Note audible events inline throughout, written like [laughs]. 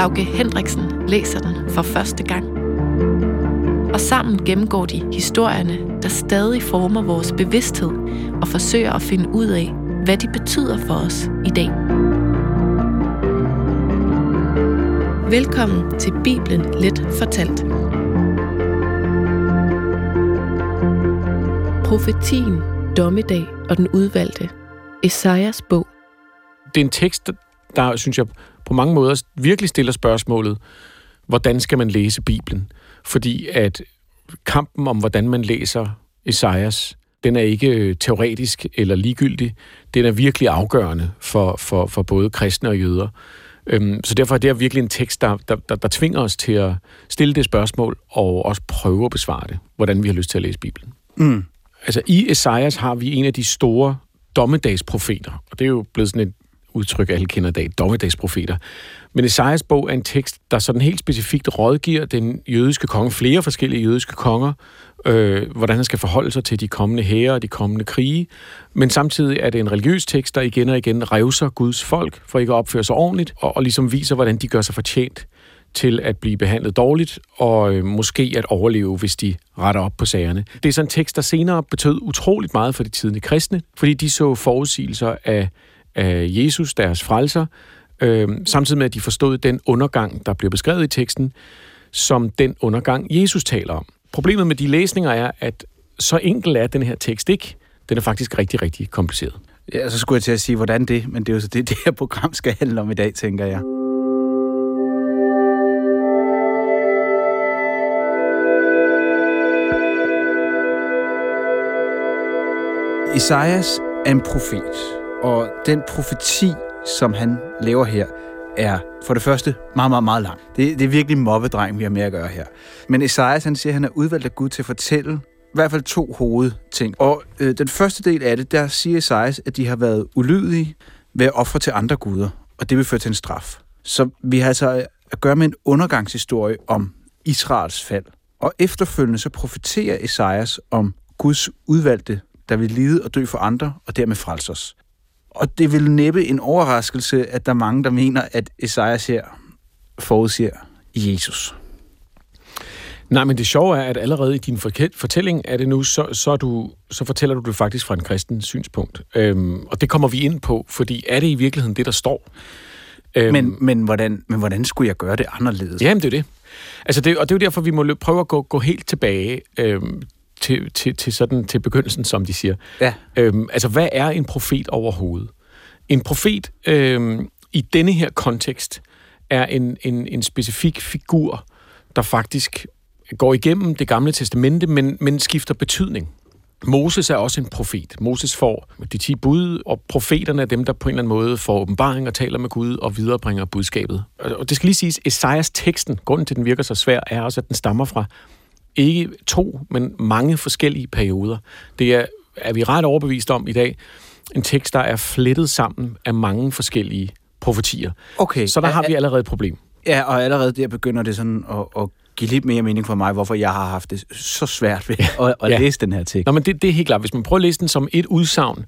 Lauke Hendriksen læser den for første gang. Og sammen gennemgår de historierne, der stadig former vores bevidsthed og forsøger at finde ud af, hvad de betyder for os i dag. Velkommen til Bibelen Let Fortalt. Profetien, Dommedag og den udvalgte. Esajas bog. Det er en tekst, der, synes jeg, på mange måder virkelig stiller spørgsmålet, hvordan skal man læse Bibelen? Fordi at kampen om, hvordan man læser Esajas, den er ikke øh, teoretisk eller ligegyldig. Den er virkelig afgørende for, for, for både kristne og jøder. Øhm, så derfor er det virkelig en tekst, der, der, der, der tvinger os til at stille det spørgsmål, og også prøve at besvare det, hvordan vi har lyst til at læse Bibelen. Mm. Altså i Esajas har vi en af de store dommedagsprofeter, og det er jo blevet sådan et udtryk, alle kender i dag, dommedagsprofeter. Men Esajas bog er en tekst, der sådan helt specifikt rådgiver den jødiske konge, flere forskellige jødiske konger, øh, hvordan han skal forholde sig til de kommende hære og de kommende krige. Men samtidig er det en religiøs tekst, der igen og igen revser Guds folk for ikke at opføre sig ordentligt, og, og ligesom viser, hvordan de gør sig fortjent til at blive behandlet dårligt, og øh, måske at overleve, hvis de retter op på sagerne. Det er sådan en tekst, der senere betød utroligt meget for de tidlige kristne, fordi de så forudsigelser af, af Jesus, deres frelser, øh, samtidig med, at de forstod den undergang, der bliver beskrevet i teksten, som den undergang, Jesus taler om. Problemet med de læsninger er, at så enkel er den her tekst ikke. Den er faktisk rigtig, rigtig kompliceret. Ja, så skulle jeg til at sige, hvordan det, men det er jo så det, [laughs] det her program skal handle om i dag, tænker jeg. Esajas er en profet, og den profeti, som han laver her, er for det første meget, meget, meget lang. Det, det er virkelig mobbedreng, vi har med at gøre her. Men Esajas, han siger, at han er udvalgt af Gud til at fortælle i hvert fald to hovedting. Og øh, den første del af det, der siger Esajas, at de har været ulydige ved at ofre til andre guder, og det vil føre til en straf. Så vi har altså øh, at gøre med en undergangshistorie om Israels fald. Og efterfølgende så profeterer Esajas om Guds udvalgte, der vil lide og dø for andre, og dermed frelse os. Og det vil næppe en overraskelse, at der er mange, der mener, at Esajas her forudsiger Jesus. Nej, men det sjove er, at allerede i din fortælling er det nu, så, så, du, så fortæller du det faktisk fra en kristen synspunkt. Øhm, og det kommer vi ind på, fordi er det i virkeligheden det, der står? Øhm, men, men, hvordan, men hvordan skulle jeg gøre det anderledes? Jamen, det er det. Altså det, og det er jo derfor, vi må prøve at gå, gå helt tilbage øhm, til, til, til, sådan, til begyndelsen, som de siger. Ja. Øhm, altså, hvad er en profet overhovedet? En profet øhm, i denne her kontekst er en, en, en specifik figur, der faktisk går igennem det gamle testamente, men, men skifter betydning. Moses er også en profet. Moses får de ti bud, og profeterne er dem, der på en eller anden måde får åbenbaring og taler med Gud og viderebringer budskabet. Og det skal lige siges, Esajas teksten, grunden til, at den virker så svær, er også, at den stammer fra ikke to, men mange forskellige perioder. Det er, er vi ret overbevist om i dag, en tekst, der er flettet sammen af mange forskellige profetier. Okay. Så der har vi allerede et problem. Ja, og allerede der begynder det sådan at, at give lidt mere mening for mig, hvorfor jeg har haft det så svært ved at, at ja. læse den her tekst. Nå, men det, det er helt klart. Hvis man prøver at læse den som et udsagn,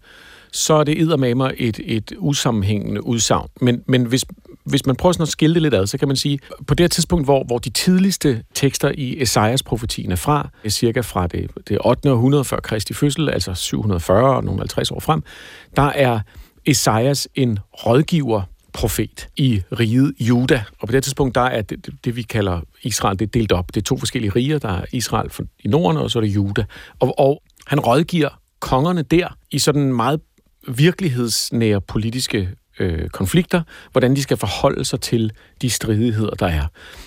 så er det mig et, et usammenhængende udsagn. Men, men hvis, hvis man prøver sådan at skille det lidt ad, så kan man sige, på det her tidspunkt, hvor, hvor de tidligste tekster i Esajas profetien er fra, cirka fra det, det 8. århundrede før Kristi fødsel, altså 740 og nogle 50 år frem, der er Esajas en rådgiver profet i riget Juda. Og på det tidspunkt, der er det, det, det vi kalder Israel, det er delt op. Det er to forskellige riger. Der er Israel i Norden, og så er det Juda. Og, og han rådgiver kongerne der i sådan meget virkelighedsnære politiske øh, konflikter, hvordan de skal forholde sig til de stridigheder, der er.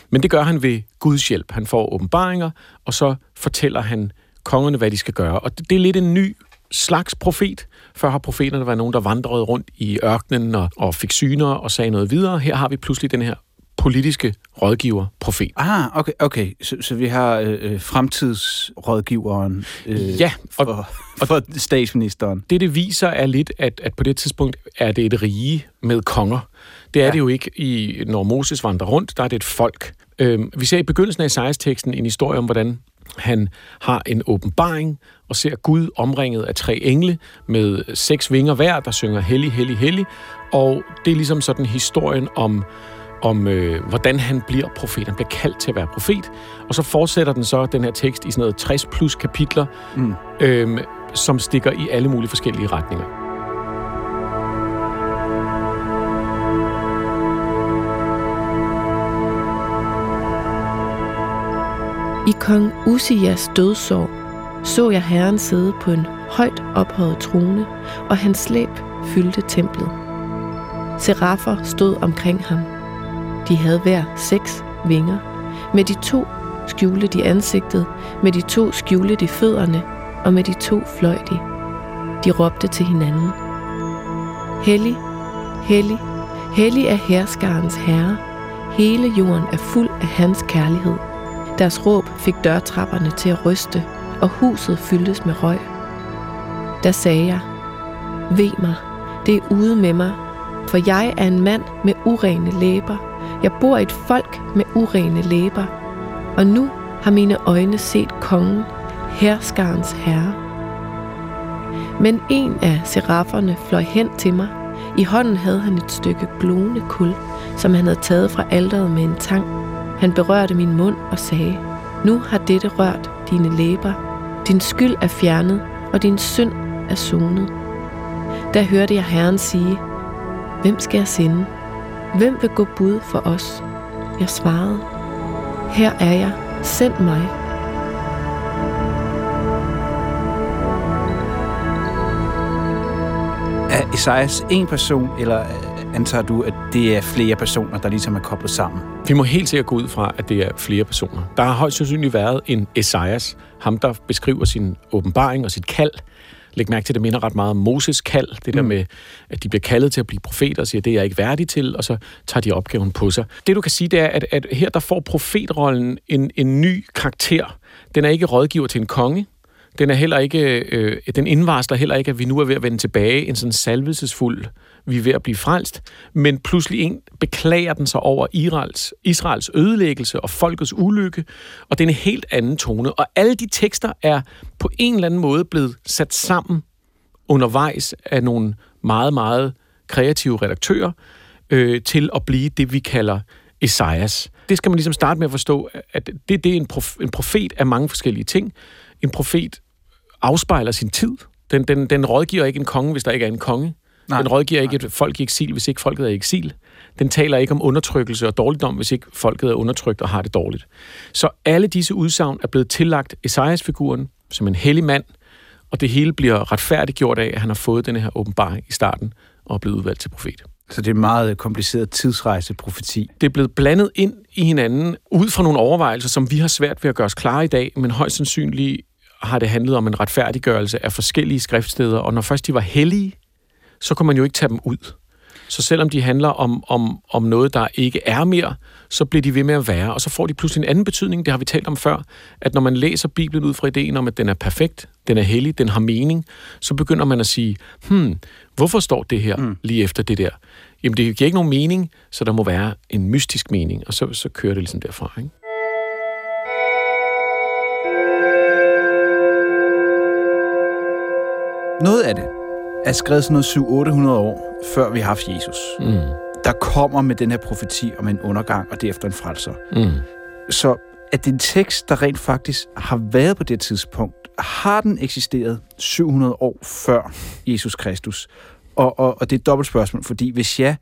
Men det gør han ved Guds hjælp. Han får åbenbaringer, og så fortæller han kongerne, hvad de skal gøre. Og det, det er lidt en ny slags profet. Før har profeterne været nogen, der vandrede rundt i ørkenen og, og fik syner og sagde noget videre. Her har vi pludselig den her politiske rådgiver, profet. Ah, okay, okay. Så, så vi har øh, øh fremtidsrådgiveren øh, ja, og, for, for statsministeren. Det, det viser, er lidt, at, at på det tidspunkt er det et rige med konger. Det er ja. det jo ikke, i, når Moses vandrer rundt, der er det et folk. Øh, vi ser i begyndelsen af Esajas-teksten en historie om, hvordan han har en åbenbaring og ser Gud omringet af tre engle med seks vinger hver, der synger hellig, hellig, hellig. Og det er ligesom sådan historien om, om øh, hvordan han bliver profet. Han bliver kaldt til at være profet. Og så fortsætter den så, den her tekst, i sådan noget 60 plus kapitler, mm. øh, som stikker i alle mulige forskellige retninger. I kong Usias dødsår så jeg Herren sidde på en højt ophøjet trone, og hans slæb fyldte templet. Seraffer stod omkring ham. De havde hver seks vinger. Med de to skjulte de ansigtet, med de to skjulte de fødderne, og med de to fløj de. De råbte til hinanden. Hellig, hellig, hellig er herskarens herre. Hele jorden er fuld af hans kærlighed. Deres råb fik dørtrapperne til at ryste, og huset fyldtes med røg. Der sagde jeg, ved mig, det er ude med mig, for jeg er en mand med urene læber. Jeg bor i et folk med urene læber. Og nu har mine øjne set kongen, herskarens herre. Men en af serafferne fløj hen til mig. I hånden havde han et stykke glående kul, som han havde taget fra alderet med en tang. Han berørte min mund og sagde, Nu har dette rørt dine læber. Din skyld er fjernet, og din synd er sonet. Da hørte jeg Herren sige, Hvem skal jeg sende? Hvem vil gå bud for os? Jeg svarede, Her er jeg, send mig. Er Esajas en person, eller antager du, at det er flere personer, der ligesom er koblet sammen? Vi må helt sikkert gå ud fra, at det er flere personer. Der har højst sandsynligt været en Esajas, ham der beskriver sin åbenbaring og sit kald. Læg mærke til, at det minder ret meget om Moses kald. Det der mm. med, at de bliver kaldet til at blive profeter og siger, det er jeg ikke værdig til, og så tager de opgaven på sig. Det du kan sige, det er, at, at her der får profetrollen en, en ny karakter. Den er ikke rådgiver til en konge, den er heller ikke, øh, den indvarsler heller ikke, at vi nu er ved at vende tilbage en sådan salvelsesfuld vi er ved at blive frelst, men pludselig en beklager den sig over Israels, Israels ødelæggelse og folkets ulykke, og det er en helt anden tone. Og alle de tekster er på en eller anden måde blevet sat sammen undervejs af nogle meget, meget kreative redaktører øh, til at blive det, vi kalder Esajas. Det skal man ligesom starte med at forstå, at det, det er en, prof, en profet af mange forskellige ting. En profet afspejler sin tid. Den, den, den rådgiver ikke en konge, hvis der ikke er en konge. Nej. Den rådgiver ikke et folk i eksil, hvis ikke folket er i eksil. Den taler ikke om undertrykkelse og dårligdom, hvis ikke folket er undertrykt og har det dårligt. Så alle disse udsagn er blevet tillagt Esajas-figuren som en hellig mand, og det hele bliver retfærdiggjort af, at han har fået den her åbenbaring i starten og er blevet udvalgt til profet. Så det er en meget kompliceret tidsrejse-profeti. Det er blevet blandet ind i hinanden ud fra nogle overvejelser, som vi har svært ved at gøre os klare i dag, men højst sandsynligt har det handlet om en retfærdiggørelse af forskellige skriftsteder, og når først de var hellige, så kan man jo ikke tage dem ud. Så selvom de handler om, om, om noget, der ikke er mere, så bliver de ved med at være, og så får de pludselig en anden betydning, det har vi talt om før, at når man læser Bibelen ud fra ideen om, at den er perfekt, den er hellig, den har mening, så begynder man at sige, hmm, hvorfor står det her mm. lige efter det der? Jamen, det giver ikke nogen mening, så der må være en mystisk mening, og så, så kører det ligesom derfra, ikke? Noget af det er skrevet sådan noget 700-800 år, før vi har haft Jesus. Mm. Der kommer med den her profeti om en undergang, og derefter en frelser. Mm. Så er det en tekst, der rent faktisk har været på det tidspunkt, har den eksisteret 700 år før Jesus Kristus? Og, og, og det er et dobbelt spørgsmål, fordi hvis ja,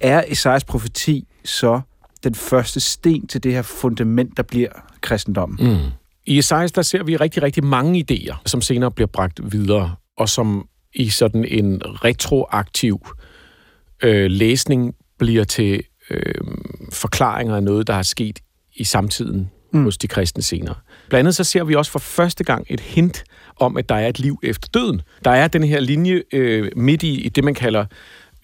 er Esajas profeti så den første sten til det her fundament, der bliver kristendommen? Mm. I Esajas, der ser vi rigtig, rigtig mange idéer, som senere bliver bragt videre, og som i sådan en retroaktiv øh, læsning bliver til øh, forklaringer af noget, der er sket i samtiden mm. hos de kristne senere. Blandt andet så ser vi også for første gang et hint om, at der er et liv efter døden. Der er den her linje øh, midt i, i det, man kalder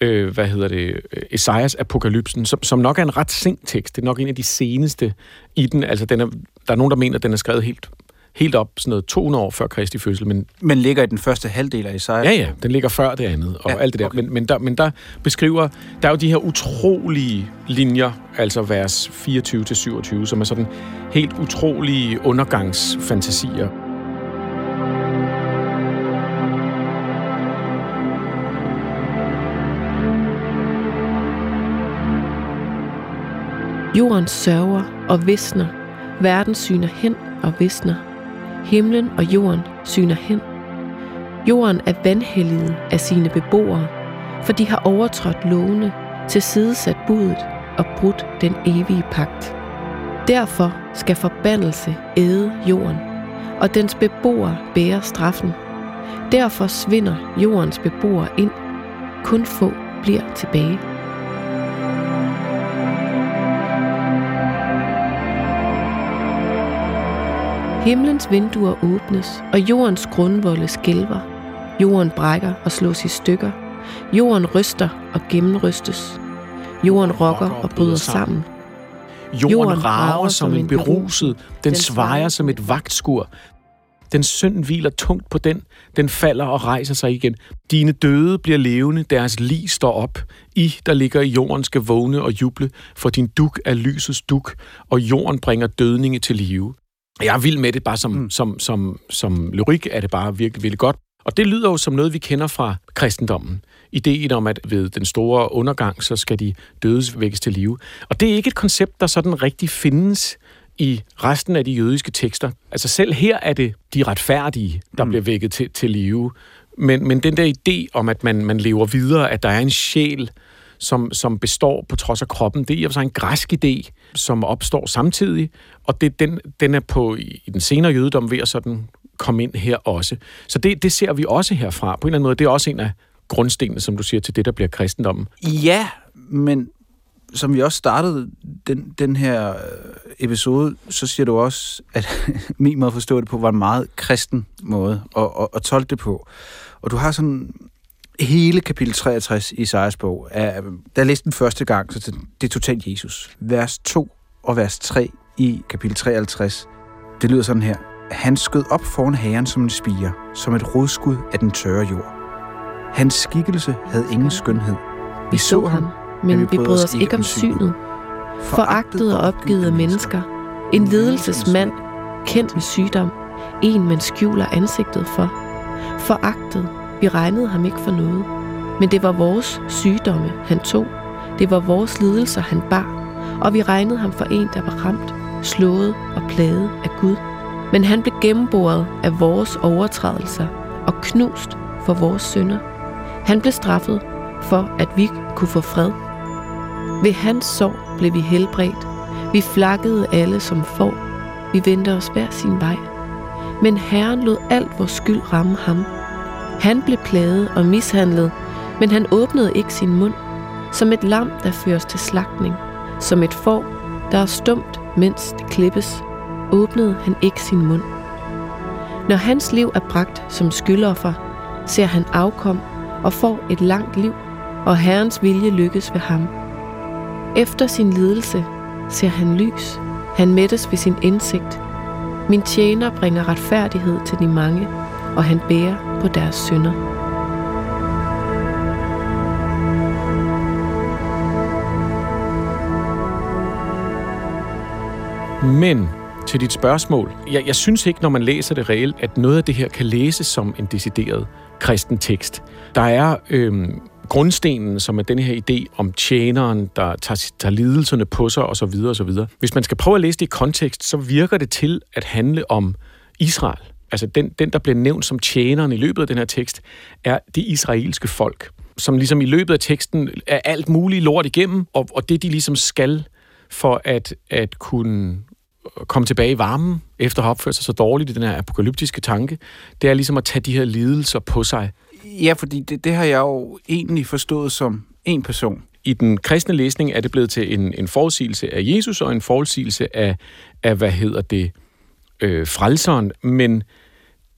øh, hvad hedder det, Esajas apokalypsen, som, som nok er en ret sent tekst. Det er nok en af de seneste i den. Altså, den er, der er nogen, der mener, at den er skrevet helt helt op sådan noget 200 år før Kristi fødsel. Men, men ligger i den første halvdel af Isaiah? Ja, ja, den ligger før det andet og ja, alt det der. Okay. Men, men, der. men der beskriver, der er jo de her utrolige linjer, altså vers 24-27, som er sådan helt utrolige undergangsfantasier. Jorden sørger og visner. Verden syner hen og visner. Himlen og jorden syner hen. Jorden er vandhelliget af sine beboere, for de har overtrådt lovene, tilsidesat budet og brudt den evige pagt. Derfor skal forbandelse æde jorden, og dens beboere bære straffen. Derfor svinder jordens beboere ind. Kun få bliver tilbage. Himlens vinduer åbnes, og jordens grundvolde skælver. Jorden brækker og slås i stykker. Jorden ryster og gennemrystes. Jorden rokker og bryder sammen. Jorden rager som en beruset. Den svejer som et vagtskur. Den synd hviler tungt på den. Den falder og rejser sig igen. Dine døde bliver levende. Deres lig står op. I, der ligger i jorden, skal vågne og juble, for din duk er lysets duk, og jorden bringer dødninge til live. Jeg er vild med det, bare som, mm. som, som, som lyrik er det bare virkelig, virkelig godt. Og det lyder jo som noget, vi kender fra kristendommen. Ideen om, at ved den store undergang, så skal de dødes vækkes til live. Og det er ikke et koncept, der sådan rigtig findes i resten af de jødiske tekster. Altså selv her er det de retfærdige, der mm. bliver vækket til, til live. Men, men den der idé om, at man, man lever videre, at der er en sjæl, som, som består på trods af kroppen. Det er i og for sig en græsk idé, som opstår samtidig, og det, den, den er på i den senere jødedom ved at sådan komme ind her også. Så det, det ser vi også herfra. På en eller anden måde, det er også en af grundstenene, som du siger, til det, der bliver kristendommen. Ja, men som vi også startede den, den her øh, episode, så siger du også, at [laughs] min måde at forstå det på var en meget kristen måde at, at, at tolke det på. Og du har sådan hele kapitel 63 i Isaias bog, er, da jeg læste den første gang, så det er totalt Jesus. Vers 2 og vers 3 i kapitel 53, det lyder sådan her. Han skød op foran herren som en spire, som et rodskud af den tørre jord. Hans skikkelse havde ingen skønhed. Vi så ham, men vi brød os ikke om synet. Foragtet og opgivet af mennesker. En ledelsesmand, kendt med sygdom. En, man skjuler ansigtet for. Foragtet vi regnede ham ikke for noget. Men det var vores sygdomme, han tog. Det var vores lidelser, han bar. Og vi regnede ham for en, der var ramt, slået og plaget af Gud. Men han blev gennemboret af vores overtrædelser og knust for vores synder. Han blev straffet for, at vi kunne få fred. Ved hans sorg blev vi helbredt. Vi flakkede alle som får. Vi vendte os hver sin vej. Men Herren lod alt vores skyld ramme ham, han blev plaget og mishandlet, men han åbnede ikke sin mund, som et lam, der føres til slagtning, som et får, der er stumt, mens det klippes, åbnede han ikke sin mund. Når hans liv er bragt som skyldoffer, ser han afkom og får et langt liv, og Herrens vilje lykkes ved ham. Efter sin lidelse ser han lys. Han mættes ved sin indsigt. Min tjener bringer retfærdighed til de mange, og han bærer på deres synder. Men til dit spørgsmål. Jeg, jeg synes ikke, når man læser det reelt, at noget af det her kan læses som en decideret kristen tekst. Der er øh, grundstenen, som er den her idé om tjeneren, der tager, tager lidelserne på sig osv. osv. Hvis man skal prøve at læse det i kontekst, så virker det til at handle om Israel altså den, den, der bliver nævnt som tjeneren i løbet af den her tekst, er det israelske folk, som ligesom i løbet af teksten er alt muligt lort igennem, og, og det de ligesom skal for at, at kunne komme tilbage i varmen, efter at have opført sig så dårligt i den her apokalyptiske tanke, det er ligesom at tage de her lidelser på sig. Ja, fordi det, det har jeg jo egentlig forstået som en person. I den kristne læsning er det blevet til en, en forudsigelse af Jesus og en forudsigelse af, af hvad hedder det, øh, frelseren, men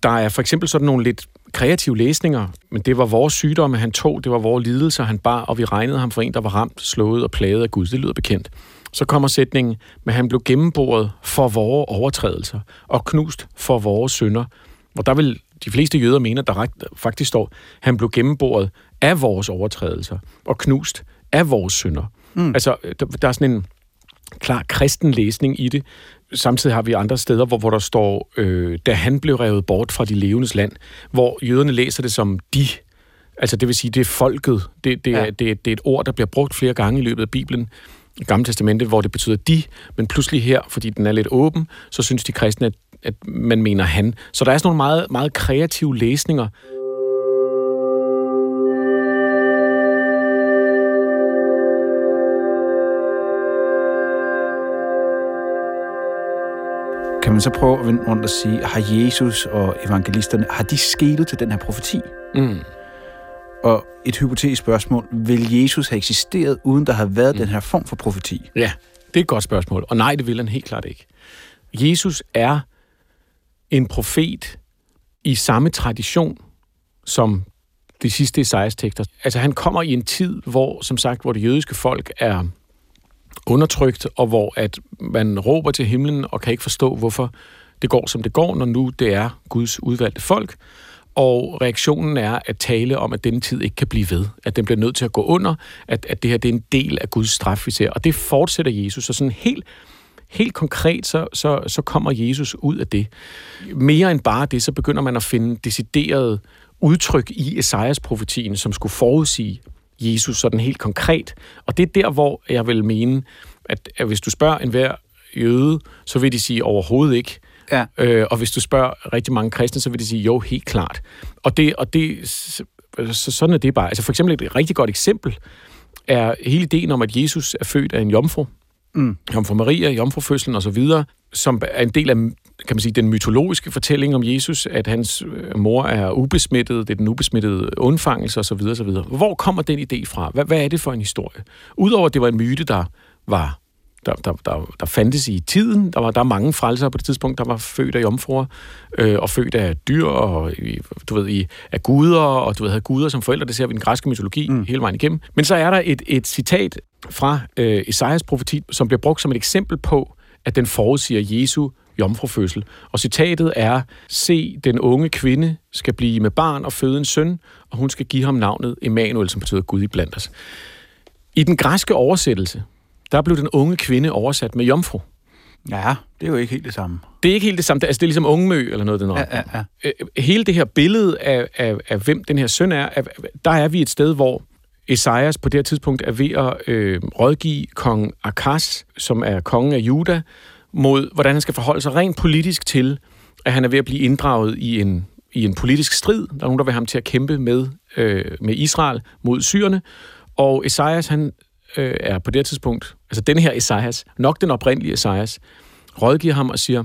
der er for eksempel sådan nogle lidt kreative læsninger, men det var vores sygdomme, han tog, det var vores lidelser, han bar, og vi regnede ham for en, der var ramt, slået og plaget af Gud. Det lyder bekendt. Så kommer sætningen, men han blev gennemboret for vores overtrædelser og knust for vores synder. Og der vil de fleste jøder mene, at der faktisk står, han blev gennemboret af vores overtrædelser og knust af vores synder. Mm. Altså, der, der er sådan en klar kristen læsning i det. Samtidig har vi andre steder, hvor, hvor der står, øh, da han blev revet bort fra de levendes land, hvor jøderne læser det som de. Altså det vil sige, det er folket. Det, det, ja. er, det, det er et ord, der bliver brugt flere gange i løbet af Bibelen. Gamle Testamentet, hvor det betyder de, men pludselig her, fordi den er lidt åben, så synes de kristne, at, at man mener han. Så der er sådan nogle meget, meget kreative læsninger, man så prøve at vende rundt og sige, har Jesus og evangelisterne, har de skelet til den her profeti? Mm. Og et hypotetisk spørgsmål, vil Jesus have eksisteret, uden der har været mm. den her form for profeti? Ja, det er et godt spørgsmål. Og nej, det vil han helt klart ikke. Jesus er en profet i samme tradition som de sidste Esajas tekster. Altså han kommer i en tid, hvor, som sagt, hvor det jødiske folk er undertrykt, og hvor at man råber til himlen og kan ikke forstå, hvorfor det går, som det går, når nu det er Guds udvalgte folk. Og reaktionen er at tale om, at denne tid ikke kan blive ved. At den bliver nødt til at gå under. At, at det her det er en del af Guds straf, vi ser. Og det fortsætter Jesus. Så sådan helt, helt konkret, så, så, så kommer Jesus ud af det. Mere end bare det, så begynder man at finde deciderede udtryk i Esajas profetien, som skulle forudsige Jesus sådan helt konkret. Og det er der, hvor jeg vil mene, at, at hvis du spørger enhver jøde, så vil de sige overhovedet ikke. Ja. Øh, og hvis du spørger rigtig mange kristne, så vil de sige jo, helt klart. Og det, og det så sådan er det bare. Altså for eksempel et rigtig godt eksempel er hele ideen om, at Jesus er født af en jomfru. Mm. Jomfru Maria, jomfrufødslen osv., som er en del af kan man sige, den mytologiske fortælling om Jesus, at hans øh, mor er ubesmittet, det er den ubesmittede undfangelse osv. osv. Hvor kommer den idé fra? Hvad, hvad er det for en historie? Udover at det var en myte, der var der, der, der, der fandtes i tiden. Der var der er mange frelsere på det tidspunkt, der var født af jomfruer, øh, og født af dyr, og du ved, i, af guder, og du ved, havde guder som forældre. Det ser vi i den græske mytologi mm. hele vejen igennem. Men så er der et, et citat fra øh, Esajas profeti, som bliver brugt som et eksempel på, at den forudsiger Jesu jomfrufødsel. Og citatet er, se, den unge kvinde skal blive med barn og føde en søn, og hun skal give ham navnet Emmanuel, som betyder Gud i blandt os. I den græske oversættelse, der blev den unge kvinde oversat med jomfru. Ja, det er jo ikke helt det samme. Det er ikke helt det samme. Altså, det er ligesom ungemø eller noget den ja, ja, ja. Øh, hele det her billede af, af, af, hvem den her søn er, af, der er vi et sted, hvor Esajas på det her tidspunkt er ved at øh, rådgive kong Akas, som er kongen af Juda, mod hvordan han skal forholde sig rent politisk til, at han er ved at blive inddraget i en, i en politisk strid. Der er nogen, der vil have ham til at kæmpe med, øh, med Israel mod syrerne. Og Esajas, han øh, er på det tidspunkt, altså den her Esajas, nok den oprindelige Esajas, rådgiver ham og siger,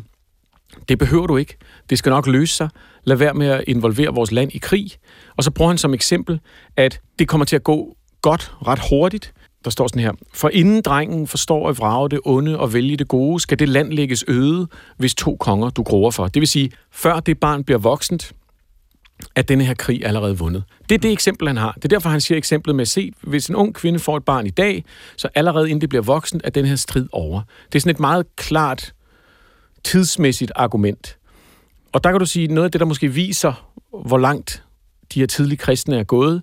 det behøver du ikke. Det skal nok løse sig. Lad være med at involvere vores land i krig. Og så bruger han som eksempel, at det kommer til at gå godt ret hurtigt. Der står sådan her. For inden drengen forstår at vrage det onde og vælge det gode, skal det land lægges øde, hvis to konger du gruer for. Det vil sige, før det barn bliver voksent, at denne her krig allerede vundet. Det er det eksempel, han har. Det er derfor, han siger eksemplet med, se, hvis en ung kvinde får et barn i dag, så allerede inden det bliver voksent, er den her strid over. Det er sådan et meget klart tidsmæssigt argument. Og der kan du sige, noget af det, der måske viser, hvor langt de her tidlige kristne er gået,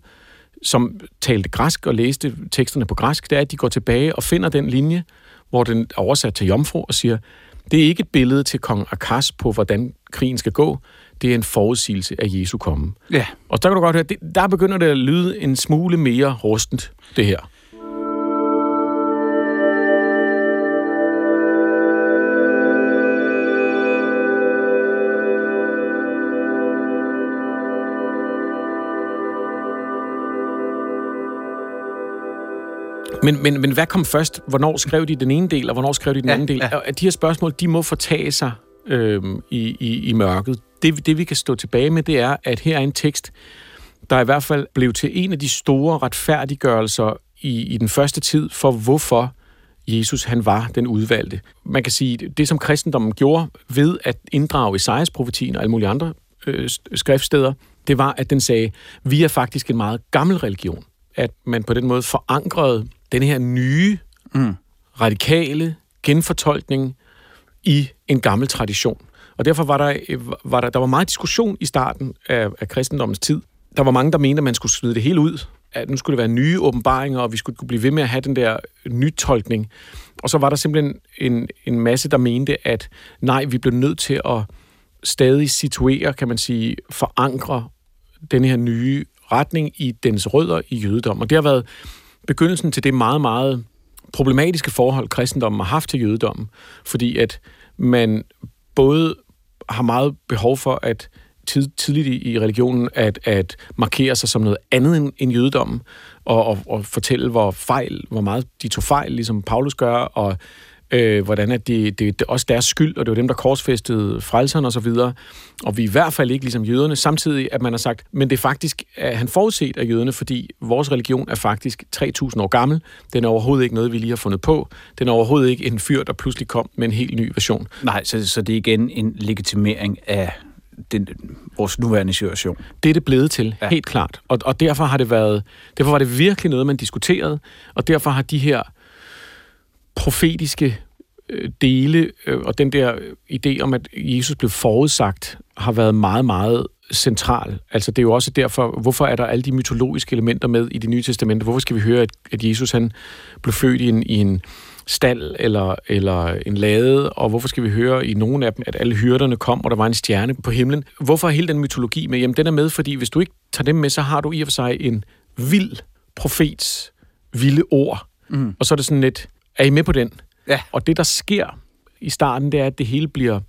som talte græsk og læste teksterne på græsk, det er, at de går tilbage og finder den linje, hvor den er oversat til jomfru og siger, det er ikke et billede til kong Akas på, hvordan krigen skal gå. Det er en forudsigelse af Jesu komme. Ja. Og der kan du godt høre, det, der begynder det at lyde en smule mere rustent, det her. Men, men, men hvad kom først? Hvornår skrev de den ene del, og hvornår skrev de den ja, anden del? Ja. Og de her spørgsmål, de må fortage sig øh, i, i, i mørket. Det, det vi kan stå tilbage med, det er, at her er en tekst, der i hvert fald blev til en af de store retfærdiggørelser i, i den første tid for, hvorfor Jesus han var den udvalgte. Man kan sige, det som kristendommen gjorde ved at inddrage Esajas profetien og alle mulige andre øh, skriftsteder, det var, at den sagde, vi er faktisk en meget gammel religion. At man på den måde forankrede den her nye, mm. radikale genfortolkning i en gammel tradition. Og derfor var der, var der, der var meget diskussion i starten af, af kristendommens tid. Der var mange, der mente, at man skulle smide det hele ud. At nu skulle det være nye åbenbaringer, og vi skulle blive ved med at have den der nytolkning. Og så var der simpelthen en, en masse, der mente, at nej, vi blev nødt til at stadig situere, kan man sige, forankre den her nye retning i dens rødder i jødedom. Og det har været begyndelsen til det meget, meget problematiske forhold, kristendommen har haft til jødedommen, fordi at man både har meget behov for at tid, tidligt i, i religionen at, at markere sig som noget andet end, end jødedommen, og, og, og fortælle, hvor fejl, hvor meget de tog fejl, ligesom Paulus gør, og øh, hvordan at det, det, det også deres skyld, og det var dem, der korsfæstede frelserne og så videre. Og vi er i hvert fald ikke ligesom jøderne, samtidig at man har sagt, men det er faktisk, at han forudset af jøderne, fordi vores religion er faktisk 3.000 år gammel. Den er overhovedet ikke noget, vi lige har fundet på. Den er overhovedet ikke en fyr, der pludselig kom med en helt ny version. Nej, så, så det er igen en legitimering af den, vores nuværende situation. Det er det blevet til, ja. helt klart. Og, og derfor har det været, derfor var det virkelig noget, man diskuterede, og derfor har de her profetiske øh, dele øh, og den der idé om, at Jesus blev forudsagt, har været meget, meget central. Altså det er jo også derfor, hvorfor er der alle de mytologiske elementer med i det nye testamente? Hvorfor skal vi høre, at, at Jesus han blev født i en, i en stald eller, eller en lade, og hvorfor skal vi høre i nogle af dem, at alle hyrderne kom, og der var en stjerne på himlen? Hvorfor er hele den mytologi med? Jamen den er med, fordi hvis du ikke tager dem med, så har du i og for sig en vild profets vilde ord. Mm. Og så er det sådan lidt, er I med på den? Ja. Og det, der sker i starten, det er, at det hele bliver...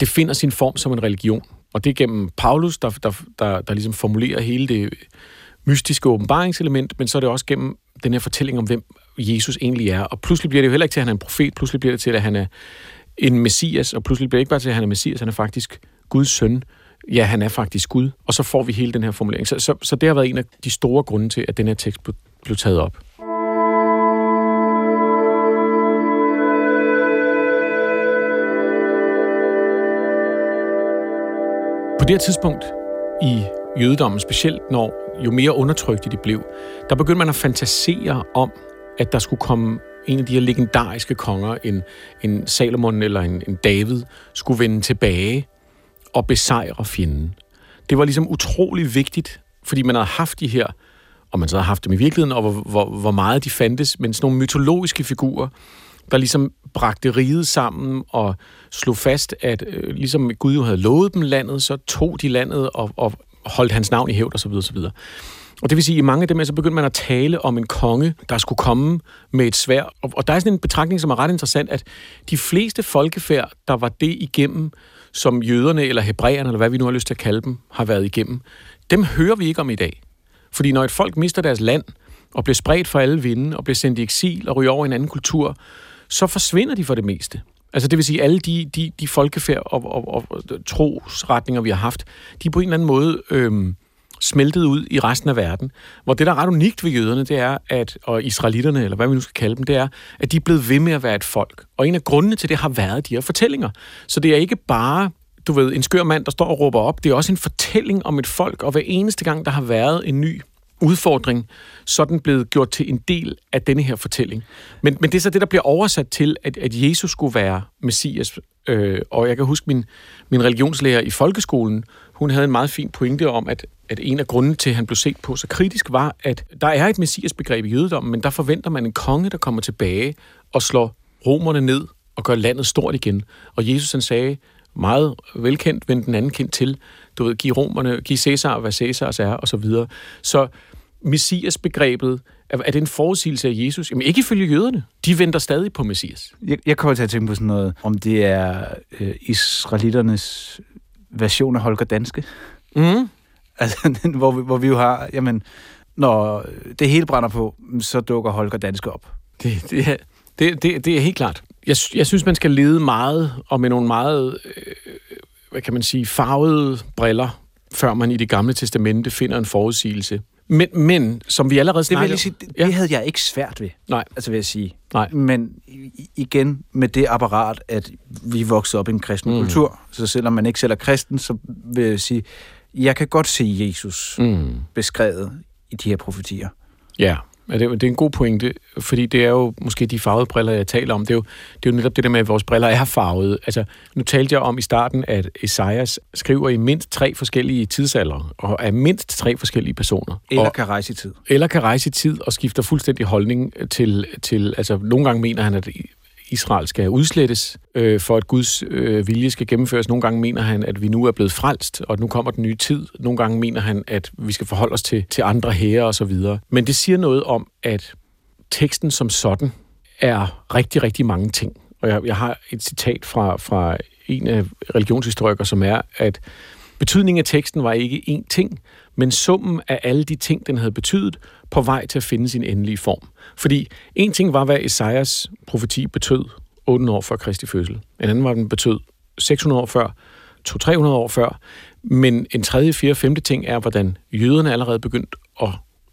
Det finder sin form som en religion. Og det er gennem Paulus, der, der, der, der ligesom formulerer hele det mystiske åbenbaringselement, men så er det også gennem den her fortælling om, hvem Jesus egentlig er. Og pludselig bliver det jo heller ikke til, at han er en profet, pludselig bliver det til, at han er en messias, og pludselig bliver det ikke bare til, at han er messias, han er faktisk Guds søn. Ja, han er faktisk Gud. Og så får vi hele den her formulering. Så, så, så det har været en af de store grunde til, at den her tekst blev, blev taget op. På det her tidspunkt i jødedommen, specielt når jo mere undertrykte de blev, der begyndte man at fantasere om, at der skulle komme en af de her legendariske konger, en, en Salomon eller en, en David, skulle vende tilbage og besejre fjenden. Det var ligesom utrolig vigtigt, fordi man havde haft de her, og man så havde haft dem i virkeligheden, og hvor, hvor, hvor meget de fandtes, men sådan nogle mytologiske figurer, der ligesom bragte riget sammen og slog fast, at øh, ligesom Gud jo havde lovet dem landet, så tog de landet og, og holdt hans navn i hævd osv. osv. Og det vil sige, at i mange af dem så begyndte man at tale om en konge, der skulle komme med et svær. Og, og der er sådan en betragtning, som er ret interessant, at de fleste folkefærd, der var det igennem, som jøderne eller hebræerne, eller hvad vi nu har lyst til at kalde dem, har været igennem, dem hører vi ikke om i dag. Fordi når et folk mister deres land, og bliver spredt for alle vinde, og bliver sendt i eksil og ryger over i en anden kultur, så forsvinder de for det meste. Altså det vil sige, alle de, de, de folkefærd og, og, og trosretninger, vi har haft, de er på en eller anden måde øhm, smeltet ud i resten af verden. Hvor det, der er ret unikt ved jøderne, det er, at, og israelitterne, eller hvad vi nu skal kalde dem, det er, at de er blevet ved med at være et folk. Og en af grundene til det har været de her fortællinger. Så det er ikke bare du ved, en skør mand, der står og råber op. Det er også en fortælling om et folk, og hver eneste gang, der har været en ny udfordring, så er den blevet gjort til en del af denne her fortælling. Men, men det er så det, der bliver oversat til, at, at Jesus skulle være Messias. Øh, og jeg kan huske min, min religionslærer i folkeskolen, hun havde en meget fin pointe om, at, at en af grunden til, at han blev set på så kritisk, var, at der er et messiasbegreb i jødedommen, men der forventer man en konge, der kommer tilbage og slår romerne ned og gør landet stort igen. Og Jesus han sagde, meget velkendt, men den anden kendt til, du ved, giv romerne, giv Cæsar, hvad Cæsars er, og så videre. Så Messias-begrebet, er, det en forudsigelse af Jesus? Jamen ikke ifølge jøderne. De venter stadig på Messias. Jeg, jeg kommer til at tænke på sådan noget, om det er øh, israeliternes version af Holger Danske. Mm. [laughs] Altså, hvor, vi, hvor vi jo har, jamen, når det hele brænder på, så dukker Holger Danske op. Det, det, er, det, det, det er helt klart. Jeg, jeg synes, man skal lede meget, og med nogle meget, øh, hvad kan man sige, farvede briller, før man i det gamle testamente finder en forudsigelse. Men, men som vi allerede snakkede... Det, vil jeg sige, det, ja. det havde jeg ikke svært ved, Nej. altså vil jeg sige. Nej. Men igen med det apparat, at vi voksede op i en kristen mm. kultur, så selvom man ikke selv er kristen, så vil jeg sige, jeg kan godt se Jesus mm. beskrevet i de her profetier. Ja, det, det er en god pointe, fordi det er jo måske de farvede briller, jeg taler om. Det er jo, det er jo netop det der med, at vores briller er farvede. Altså, nu talte jeg om i starten, at Esajas skriver i mindst tre forskellige tidsalder, og er mindst tre forskellige personer. Eller og, kan rejse i tid. Eller kan rejse i tid og skifter fuldstændig holdning til, til altså nogle gange mener han, at Israel skal udslettes, øh, for at Guds øh, vilje skal gennemføres. Nogle gange mener han, at vi nu er blevet frelst, og at nu kommer den nye tid. Nogle gange mener han, at vi skal forholde os til, til andre herrer osv. Men det siger noget om, at teksten som sådan er rigtig, rigtig mange ting. Og jeg, jeg har et citat fra, fra en af religionshistorikere, som er, at betydningen af teksten var ikke én ting, men summen af alle de ting, den havde betydet, på vej til at finde sin endelige form. Fordi en ting var, hvad Esajas profeti betød 800 år før Kristi fødsel. En anden var, den betød 600 år før, 200-300 år før. Men en tredje, fjerde, femte ting er, hvordan jøderne allerede begyndt at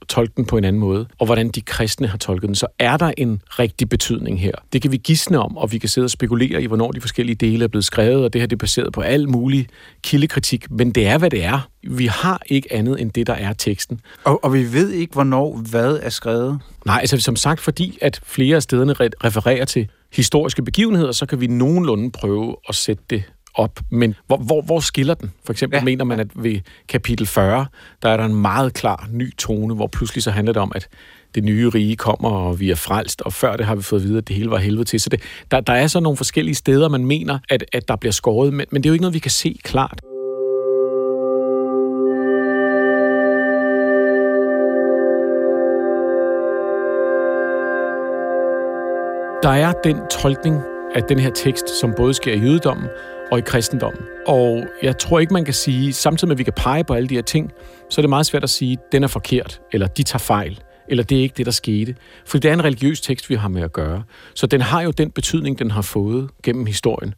tolke den på en anden måde, og hvordan de kristne har tolket den, så er der en rigtig betydning her. Det kan vi gisne om, og vi kan sidde og spekulere i, hvornår de forskellige dele er blevet skrevet, og det her det er baseret på al mulig kildekritik, men det er, hvad det er. Vi har ikke andet end det, der er teksten. Og, og vi ved ikke, hvornår hvad er skrevet? Nej, altså som sagt, fordi at flere af stederne refererer til historiske begivenheder, så kan vi nogenlunde prøve at sætte det op. Men hvor, hvor, hvor skiller den? For eksempel ja. mener man, at ved kapitel 40, der er der en meget klar ny tone, hvor pludselig så handler det om, at det nye rige kommer, og vi er frelst, og før det har vi fået at vide, at det hele var helvede til. Så det, der, der er så nogle forskellige steder, man mener, at, at der bliver skåret, men, men det er jo ikke noget, vi kan se klart. Der er den tolkning af den her tekst, som både sker i jødedommen og i kristendommen. Og jeg tror ikke, man kan sige, samtidig med at vi kan pege på alle de her ting, så er det meget svært at sige, at den er forkert, eller de tager fejl, eller det er ikke det, der skete. For det er en religiøs tekst, vi har med at gøre. Så den har jo den betydning, den har fået gennem historien.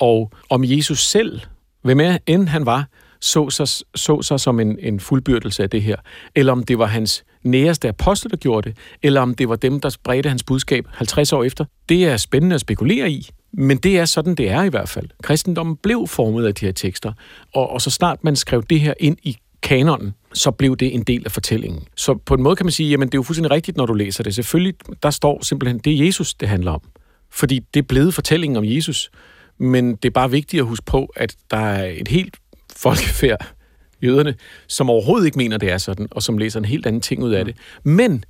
Og om Jesus selv, hvem er end han var, så sig, så sig som en, en fuldbyrdelse af det her, eller om det var hans næreste apostel, der gjorde det, eller om det var dem, der spredte hans budskab 50 år efter, det er spændende at spekulere i. Men det er sådan, det er i hvert fald. Kristendommen blev formet af de her tekster, og, og så snart man skrev det her ind i kanonen, så blev det en del af fortællingen. Så på en måde kan man sige, jamen det er jo fuldstændig rigtigt, når du læser det. Selvfølgelig, der står simpelthen, det er Jesus, det handler om. Fordi det er blevet fortællingen om Jesus. Men det er bare vigtigt at huske på, at der er et helt folkefærd, jøderne, som overhovedet ikke mener, det er sådan, og som læser en helt anden ting ud af det. Men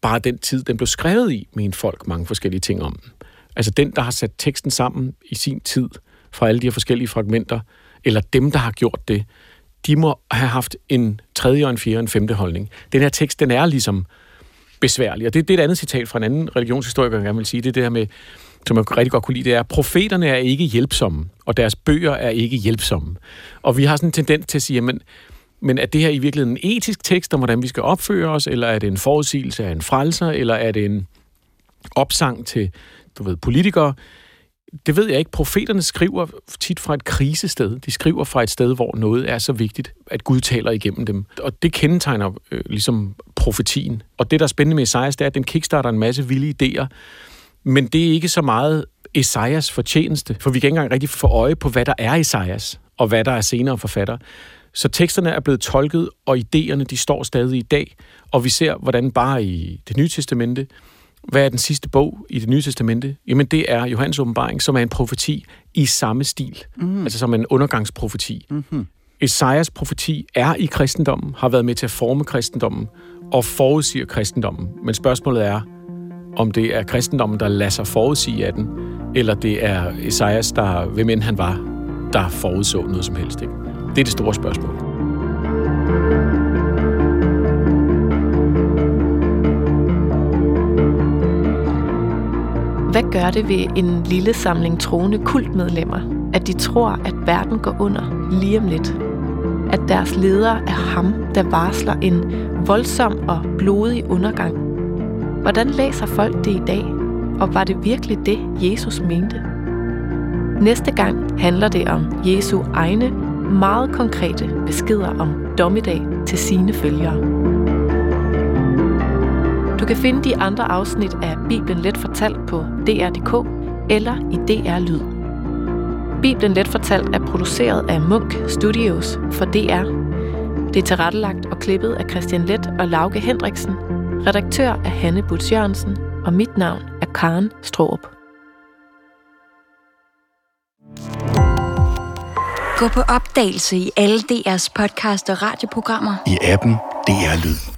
bare den tid, den blev skrevet i, en folk mange forskellige ting om den. Altså den, der har sat teksten sammen i sin tid, fra alle de her forskellige fragmenter, eller dem, der har gjort det, de må have haft en tredje og en fjerde og en femte holdning. Den her tekst, den er ligesom besværlig. Og det, det er et andet citat fra en anden religionshistoriker, jeg gerne vil sige. Det er det her med, som jeg rigtig godt kunne lide, det er, at profeterne er ikke hjælpsomme, og deres bøger er ikke hjælpsomme. Og vi har sådan en tendens til at sige, men, men er det her i virkeligheden en etisk tekst om, hvordan vi skal opføre os, eller er det en forudsigelse af en frelser, eller er det en opsang til, du ved, politikere? Det ved jeg ikke. Profeterne skriver tit fra et krisested. De skriver fra et sted, hvor noget er så vigtigt, at Gud taler igennem dem. Og det kendetegner øh, ligesom profetien. Og det, der er spændende med Esajas, det er, at den kickstarter en masse vilde idéer, men det er ikke så meget Esajas fortjeneste, for vi kan ikke engang rigtig få øje på, hvad der er Esajas, og hvad der er senere forfatter. Så teksterne er blevet tolket, og idéerne de står stadig i dag, og vi ser, hvordan bare i det nye testamente, hvad er den sidste bog i det nye testamente? Jamen det er Johannes åbenbaring, som er en profeti i samme stil, mm. altså som en undergangsprofeti. Mm-hmm. Esajas profeti er i kristendommen, har været med til at forme kristendommen og forudsiger kristendommen. Men spørgsmålet er, om det er kristendommen, der lader sig forudsige af den, eller det er Esajas, der, hvem end han var, der forudså noget som helst. Ikke? Det er det store spørgsmål. Hvad gør det ved en lille samling troende kultmedlemmer, at de tror, at verden går under lige om lidt? At deres leder er ham, der varsler en voldsom og blodig undergang Hvordan læser folk det i dag? Og var det virkelig det, Jesus mente? Næste gang handler det om Jesu egne, meget konkrete beskeder om dommedag til sine følgere. Du kan finde de andre afsnit af Bibelen Let Fortalt på DR.dk eller i DR Lyd. Bibelen Let Fortalt er produceret af Munk Studios for DR. Det er tilrettelagt og klippet af Christian Let og Lauke Hendriksen. Redaktør er Hanne Butz Jørgensen, og mit navn er Karen Stroop. Gå på opdagelse i alle DR's podcast og radioprogrammer. I appen DR Lyd.